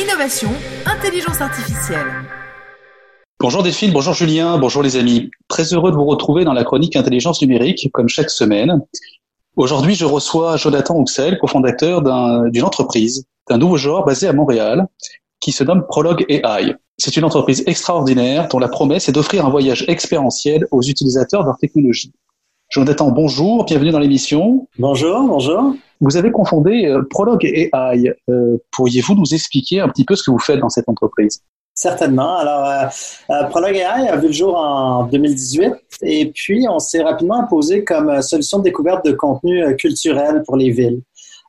innovation, intelligence artificielle. Bonjour Delphine, bonjour Julien, bonjour les amis. Très heureux de vous retrouver dans la chronique Intelligence numérique, comme chaque semaine. Aujourd'hui, je reçois Jonathan Huxel, cofondateur d'une entreprise, d'un nouveau genre basé à Montréal, qui se nomme Prologue AI. C'est une entreprise extraordinaire dont la promesse est d'offrir un voyage expérientiel aux utilisateurs de leur technologie. Jonathan, bonjour, bienvenue dans l'émission. Bonjour, bonjour. Vous avez confondé euh, Prologue AI. Euh, pourriez-vous nous expliquer un petit peu ce que vous faites dans cette entreprise? Certainement. Alors, euh, euh, Prologue AI a vu le jour en 2018 et puis on s'est rapidement imposé comme solution de découverte de contenu culturel pour les villes.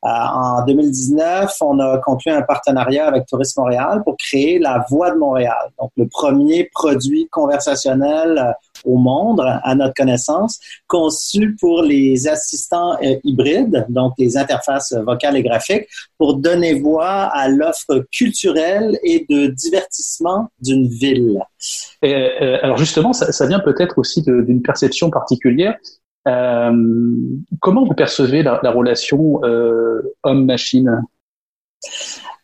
Euh, en 2019, on a conclu un partenariat avec Tourisme Montréal pour créer la Voix de Montréal, donc le premier produit conversationnel euh, au monde, à notre connaissance, conçu pour les assistants euh, hybrides, donc les interfaces vocales et graphiques, pour donner voix à l'offre culturelle et de divertissement d'une ville. alors justement, ça, vient peut-être aussi d'une perception particulière euh, comment vous percevez la, la relation euh, homme-machine?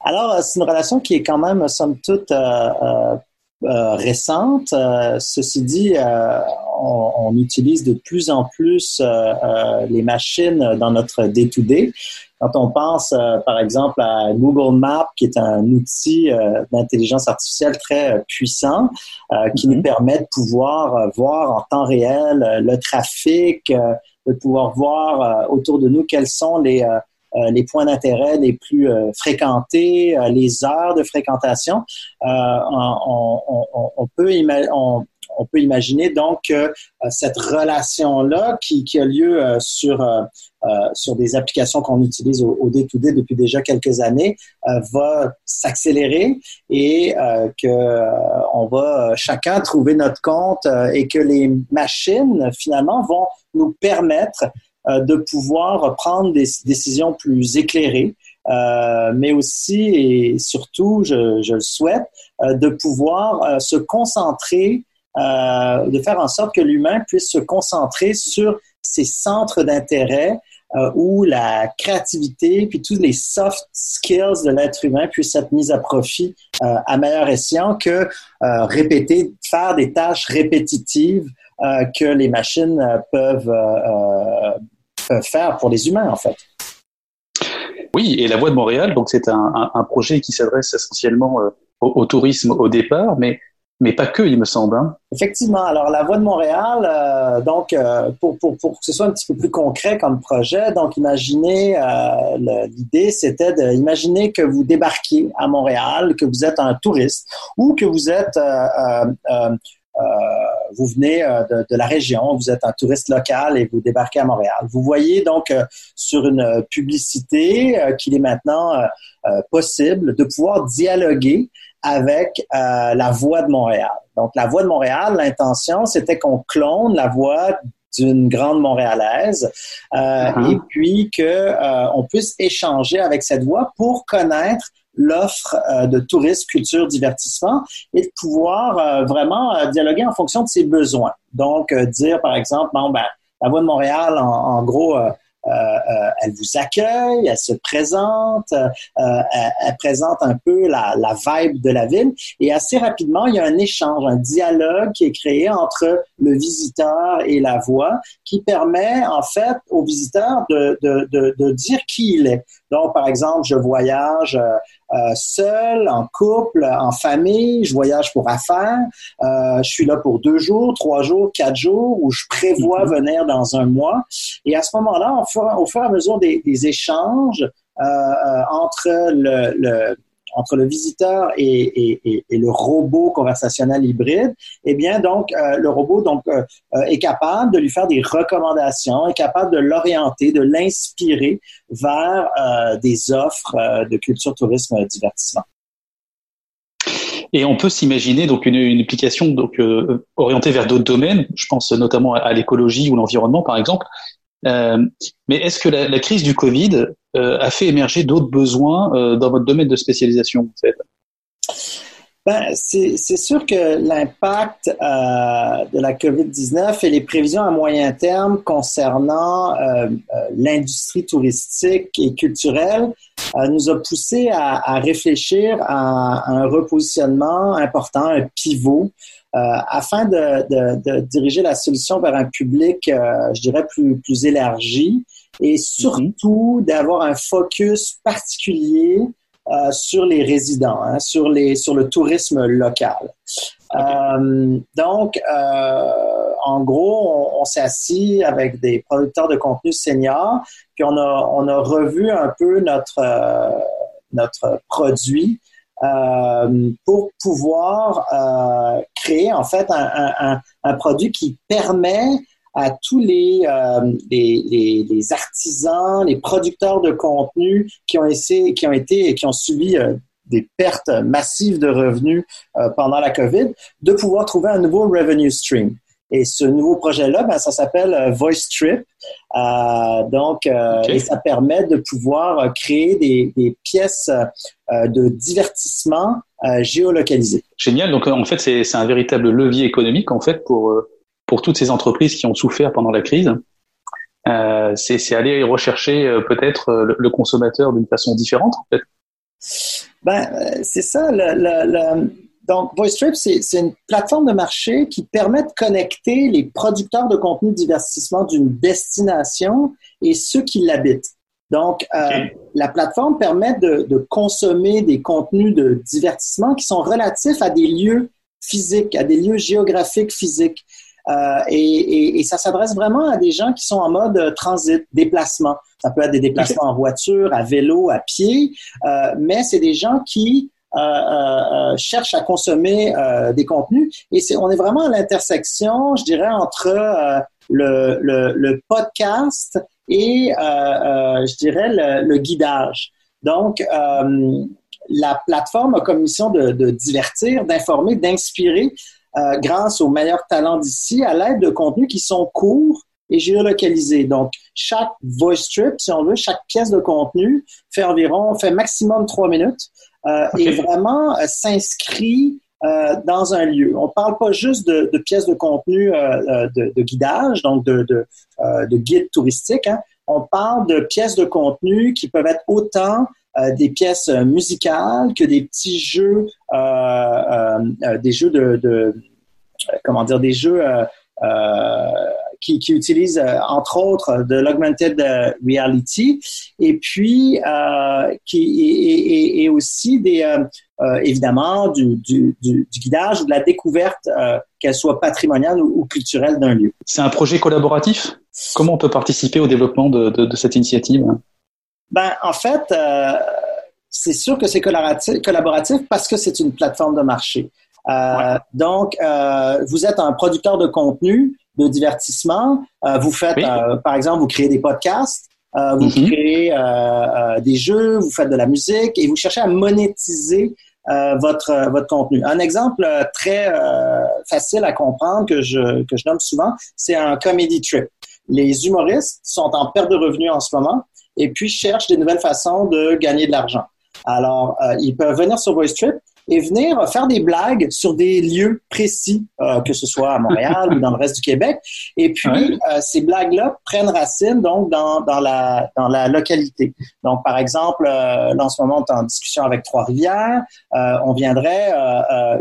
Alors, c'est une relation qui est quand même, somme toute, euh, euh, euh récente. ceci dit, on, on, utilise de plus en plus les machines dans notre day-to-day. Quand on pense, euh, par exemple, à Google Maps, qui est un outil euh, d'intelligence artificielle très euh, puissant, qui nous mhm. permet de pouvoir voir en temps réel le trafic, de pouvoir voir autour de nous quels sont les les points d'intérêt les plus fréquentés, les heures de fréquentation. On, on, on, peut on, on peut imaginer donc que euh, cette relation-là qui, a lieu euh, sur, euh, sur des applications qu'on utilise au day-to-day depuis déjà quelques années va s'accélérer et que on va chacun trouver notre compte et que les machines finalement vont nous permettre de pouvoir prendre des décisions plus éclairées, mais aussi et surtout, je le souhaite, de pouvoir se concentrer euh, de faire en sorte que l'humain puisse se concentrer sur ses centres d'intérêt euh, où la créativité puis tous les soft skills de l'être humain puissent être mis à profit euh, à meilleur escient que répéter, faire des tâches répétitives que les machines peuvent, faire pour les humains en fait. Oui, et la Voix de Montréal, donc c'est un, projet qui s'adresse essentiellement au, tourisme au départ, mais mais pas que, il me semble. Hein. Effectivement. Alors, la Voix de Montréal, euh, donc, euh, pour, pour, pour que ce soit un petit peu plus concret comme projet, donc, imaginez, euh, l'idée, c'était d'imaginer que vous débarquiez à Montréal, que vous êtes un touriste ou que vous êtes, vous venez de, de, la région, vous êtes un touriste local et vous débarquez à Montréal. Vous voyez donc sur une publicité qu'il est maintenant possible de pouvoir dialoguer avec euh, la voix de Montréal. Donc, la voix de Montréal, l'intention, c'était qu'on clone la voix d'une grande montréalaise euh, uh-huh. et puis que euh, on puisse échanger avec cette voix pour connaître l'offre de tourisme, culture, divertissement et de pouvoir vraiment dialoguer en fonction de ses besoins. Donc, dire par exemple, bon ben la voix de Montréal, en, en gros euh, euh, elle vous accueille, elle se présente, euh, elle, présente un peu la, la vibe de la ville et assez rapidement, il y a un échange, un dialogue qui est créé entre le visiteur et la voix qui permet en fait au visiteur de, de, de, de dire qui il est. Donc, par exemple, je voyage euh, seul, en couple, en famille, je voyage pour affaires, euh, je suis là pour deux jours, trois jours, quatre jours, ou je prévois mhm. venir dans un mois. Et à ce moment-là, au fur, et à mesure des, des échanges euh, euh entre le, le entre le visiteur et, le robot conversationnel hybride, eh bien, donc, euh, le robot euh, euh, est capable de lui faire des recommandations, est capable de l'orienter, de l'inspirer vers des offres de culture, tourisme, divertissement. Et on peut s'imaginer donc une, application donc orientée vers d'autres domaines. Je pense notamment à, l'écologie ou l'environnement, par exemple. Euh, mais est-ce que la, crise du Covid euh, a fait émerger d'autres besoins euh, dans votre domaine de spécialisation en fait? Ben, c'est sûr que l'impact euh, de la COVID-19 et les prévisions à moyen terme concernant euh, euh, l'industrie touristique et culturelle nous a poussé à, à réfléchir à, un repositionnement important, un pivot, afin de, de, de, diriger la solution vers un public, je dirais, plus, plus élargi et mm-hmm. surtout d'avoir un focus particulier euh, sur les résidents, hein, sur, les, sur le tourisme local. Euh, donc, euh, en gros, on, s'est assis avec des producteurs de contenu seniors, puis on a, on a revu un peu notre, notre produit pour pouvoir créer en fait un, un, un, produit qui permet à tous les, euh, les, les, artisans, les producteurs de contenu qui ont, essayé, qui ont été qui ont subi euh, des pertes massives de revenus euh, pendant la COVID, de pouvoir trouver un nouveau revenue stream. Et ce nouveau projet-là, ben, ça s'appelle Voice Trip. donc, et ça permet de pouvoir créer des, des pièces de divertissement géolocalisées. Génial. Donc, en fait, c'est un véritable levier économique en fait pour pour toutes ces entreprises qui ont souffert pendant la crise, euh, c'est aller rechercher euh, peut-être euh, le, consommateur d'une façon différente, en fait. Ben, euh, c'est ça. Le, le, donc, VoiceTrip, c'est une plateforme de marché qui permet de connecter les producteurs de contenu de divertissement d'une destination et ceux qui l'habitent. Donc, euh, la plateforme permet de, de, consommer des contenus de divertissement qui sont relatifs à des lieux physiques, à des lieux géographiques physiques. Euh, et, ça s'adresse vraiment à des gens qui sont en mode euh, transit, déplacement. Ça peut être des déplacements en voiture, à vélo, à pied, euh, mais c'est des gens qui cherchent à consommer des contenus. Et c'est, on est vraiment à l'intersection, je dirais, entre le, le, podcast et, je dirais, le, guidage. Donc, la plateforme a comme mission de, de divertir, d'informer, d'inspirer euh, grâce aux meilleurs talents d'ici à l'aide de contenus qui sont courts et géolocalisés. Donc, chaque voice trip, si on veut, chaque pièce de contenu fait environ, fait maximum trois minutes euh, et vraiment euh, s'inscrit euh, dans un lieu. On parle pas juste de, de pièces de contenu euh, de, de, guidage, donc de, de, de guide touristique. Hein. On parle de pièces de contenu qui peuvent être autant des pièces musicales que des petits jeux, euh, euh, des jeux de, comment dire, des jeux qui, utilisent entre autres de l'augmented reality et puis qui et, aussi des évidemment du, guidage ou de la découverte qu'elle soit patrimoniale ou, culturelle d'un lieu. C'est un projet collaboratif? Comment on peut participer au développement de, de cette initiative? Ben, en fait, euh, c'est sûr que c'est collaboratif parce que c'est une plateforme de marché. Euh, Donc, euh, vous êtes un producteur de contenu, de divertissement. Euh, vous faites, euh, par exemple, vous créez des podcasts, vous mm-hmm. créez des jeux, vous faites de la musique et vous cherchez à monétiser votre votre contenu. Un exemple très facile à comprendre que je que je nomme souvent, c'est un comedy trip. Les humoristes sont en perte de revenus en ce moment et puis cherchent des nouvelles façons de gagner de l'argent. Alors, euh, ils peuvent venir sur VoiceTrip et venir faire des blagues sur des lieux précis, euh, que ce soit à Montréal ou dans le reste du Québec. Et puis, euh, ces blagues-là prennent racine donc dans, dans, la, dans la localité. Donc, par exemple, là, en ce moment, on est en discussion avec Trois-Rivières. on viendrait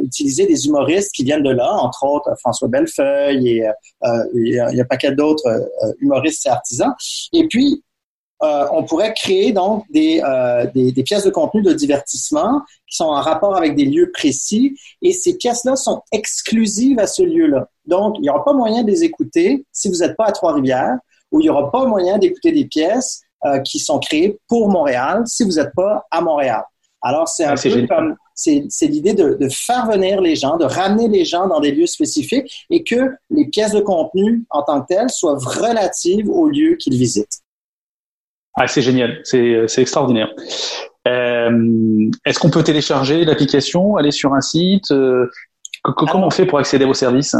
utiliser des humoristes qui viennent de là, entre autres François Bellefeuille et il y, a, il y a un paquet d'autres humoristes et artisans. Et puis, euh, on pourrait créer donc euh, des, des, pièces de contenu de divertissement qui sont en rapport avec des lieux précis et ces pièces-là sont exclusives à ce lieu-là. Donc, il n'y aura pas moyen de les écouter si vous n'êtes pas à Trois-Rivières ou il n'y aura pas moyen d'écouter des pièces euh, qui sont créées pour Montréal si vous n'êtes pas à Montréal. Alors, c'est un ah, peu comme c'est l'idée de, de, faire venir les gens, de ramener les gens dans des lieux spécifiques et que les pièces de contenu en tant que telles soient relatives au lieu qu'ils visitent. Ah, c'est génial, c'est extraordinaire. Euh, Est-ce qu'on peut télécharger l'application, aller sur un site euh, Comment on fait pour accéder à vos services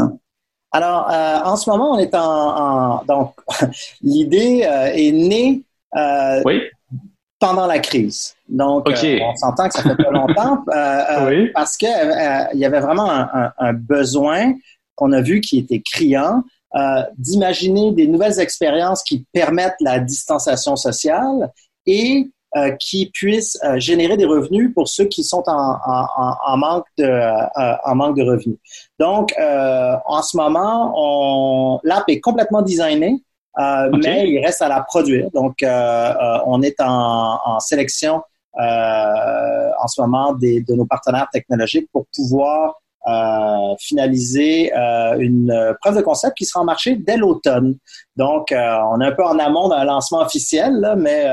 Alors, euh, en ce moment, on est en, donc l'idée euh, est née euh, oui. pendant la crise. Donc, on s'entend que ça fait pas longtemps parce que il y avait vraiment un, un besoin qu'on a vu qui était criant d'imaginer des nouvelles expériences qui permettent la distanciation sociale et euh, qui puissent euh, générer des revenus pour ceux qui sont en, en, en manque de euh, en manque de revenus. Donc, en ce moment, l'app est complètement designée, mais il reste à la produire. Donc, on est en, en sélection en ce moment des, de nos partenaires technologiques pour pouvoir euh, finaliser euh, une preuve de concept qui sera en marché dès l'automne. Donc, euh, on est un peu en amont d'un lancement officiel, là, mais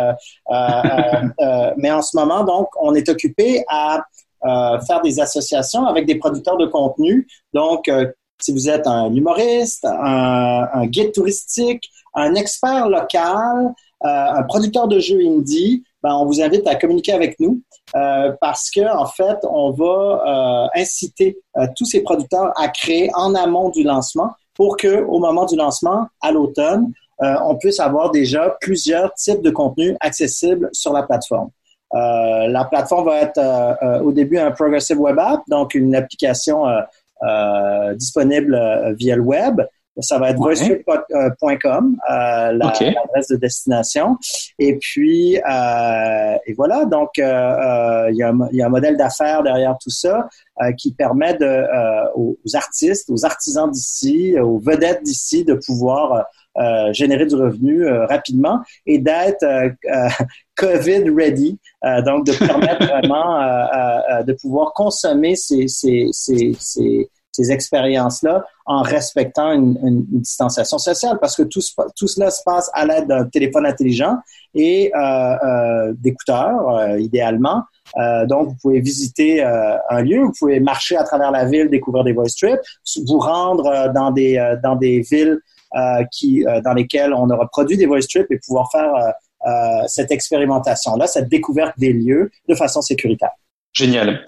mais en ce moment, donc, on est occupé à faire des associations avec des producteurs de contenu. Donc, si vous êtes un humoriste, un, un guide touristique, un expert local, un producteur de jeux indie, ben, on vous invite à communiquer avec nous euh, parce que en fait, on va euh, inciter euh, tous ces producteurs à créer en amont du lancement pour que au moment du lancement à l'automne, on puisse avoir déjà plusieurs types de contenus accessibles sur la plateforme. la plateforme va être au début un progressive web app, donc une application disponible via le web ça va être voicetrip.com, euh, l'adresse de destination. Et puis, euh, et voilà, donc euh, euh, il y, a un, y, a un modèle d'affaires derrière tout ça euh, qui permet de, euh, aux, artistes, aux artisans d'ici, aux vedettes d'ici de pouvoir générer du revenu rapidement et d'être COVID ready, donc de permettre vraiment de pouvoir consommer ces, ces, ces, ces ces expériences-là en respectant une, une, distanciation sociale parce que tout, tout cela se passe à l'aide d'un téléphone intelligent et euh, euh, d'écouteurs, euh, idéalement. Euh, donc, vous pouvez visiter euh, un lieu, vous pouvez marcher à travers la ville, découvrir des voice trips, vous rendre dans des, dans des villes qui, dans lesquelles on aura produit des voice trips et pouvoir faire cette expérimentation-là, cette découverte des lieux de façon sécuritaire. Génial.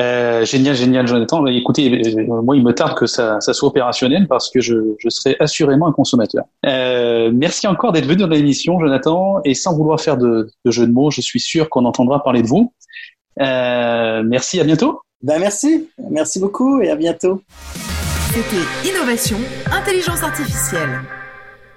Euh, génial, génial, Jonathan. Bah, écoutez, euh, moi, il me tarde que ça, ça soit opérationnel parce que je, je serai assurément un consommateur. Euh, merci encore d'être venu dans l'émission, Jonathan. Et sans vouloir faire de, de jeu de mots, je suis sûr qu'on entendra parler de vous. Euh, merci, à bientôt. Ben merci, merci beaucoup et à bientôt. C'était Innovation, Intelligence Artificielle.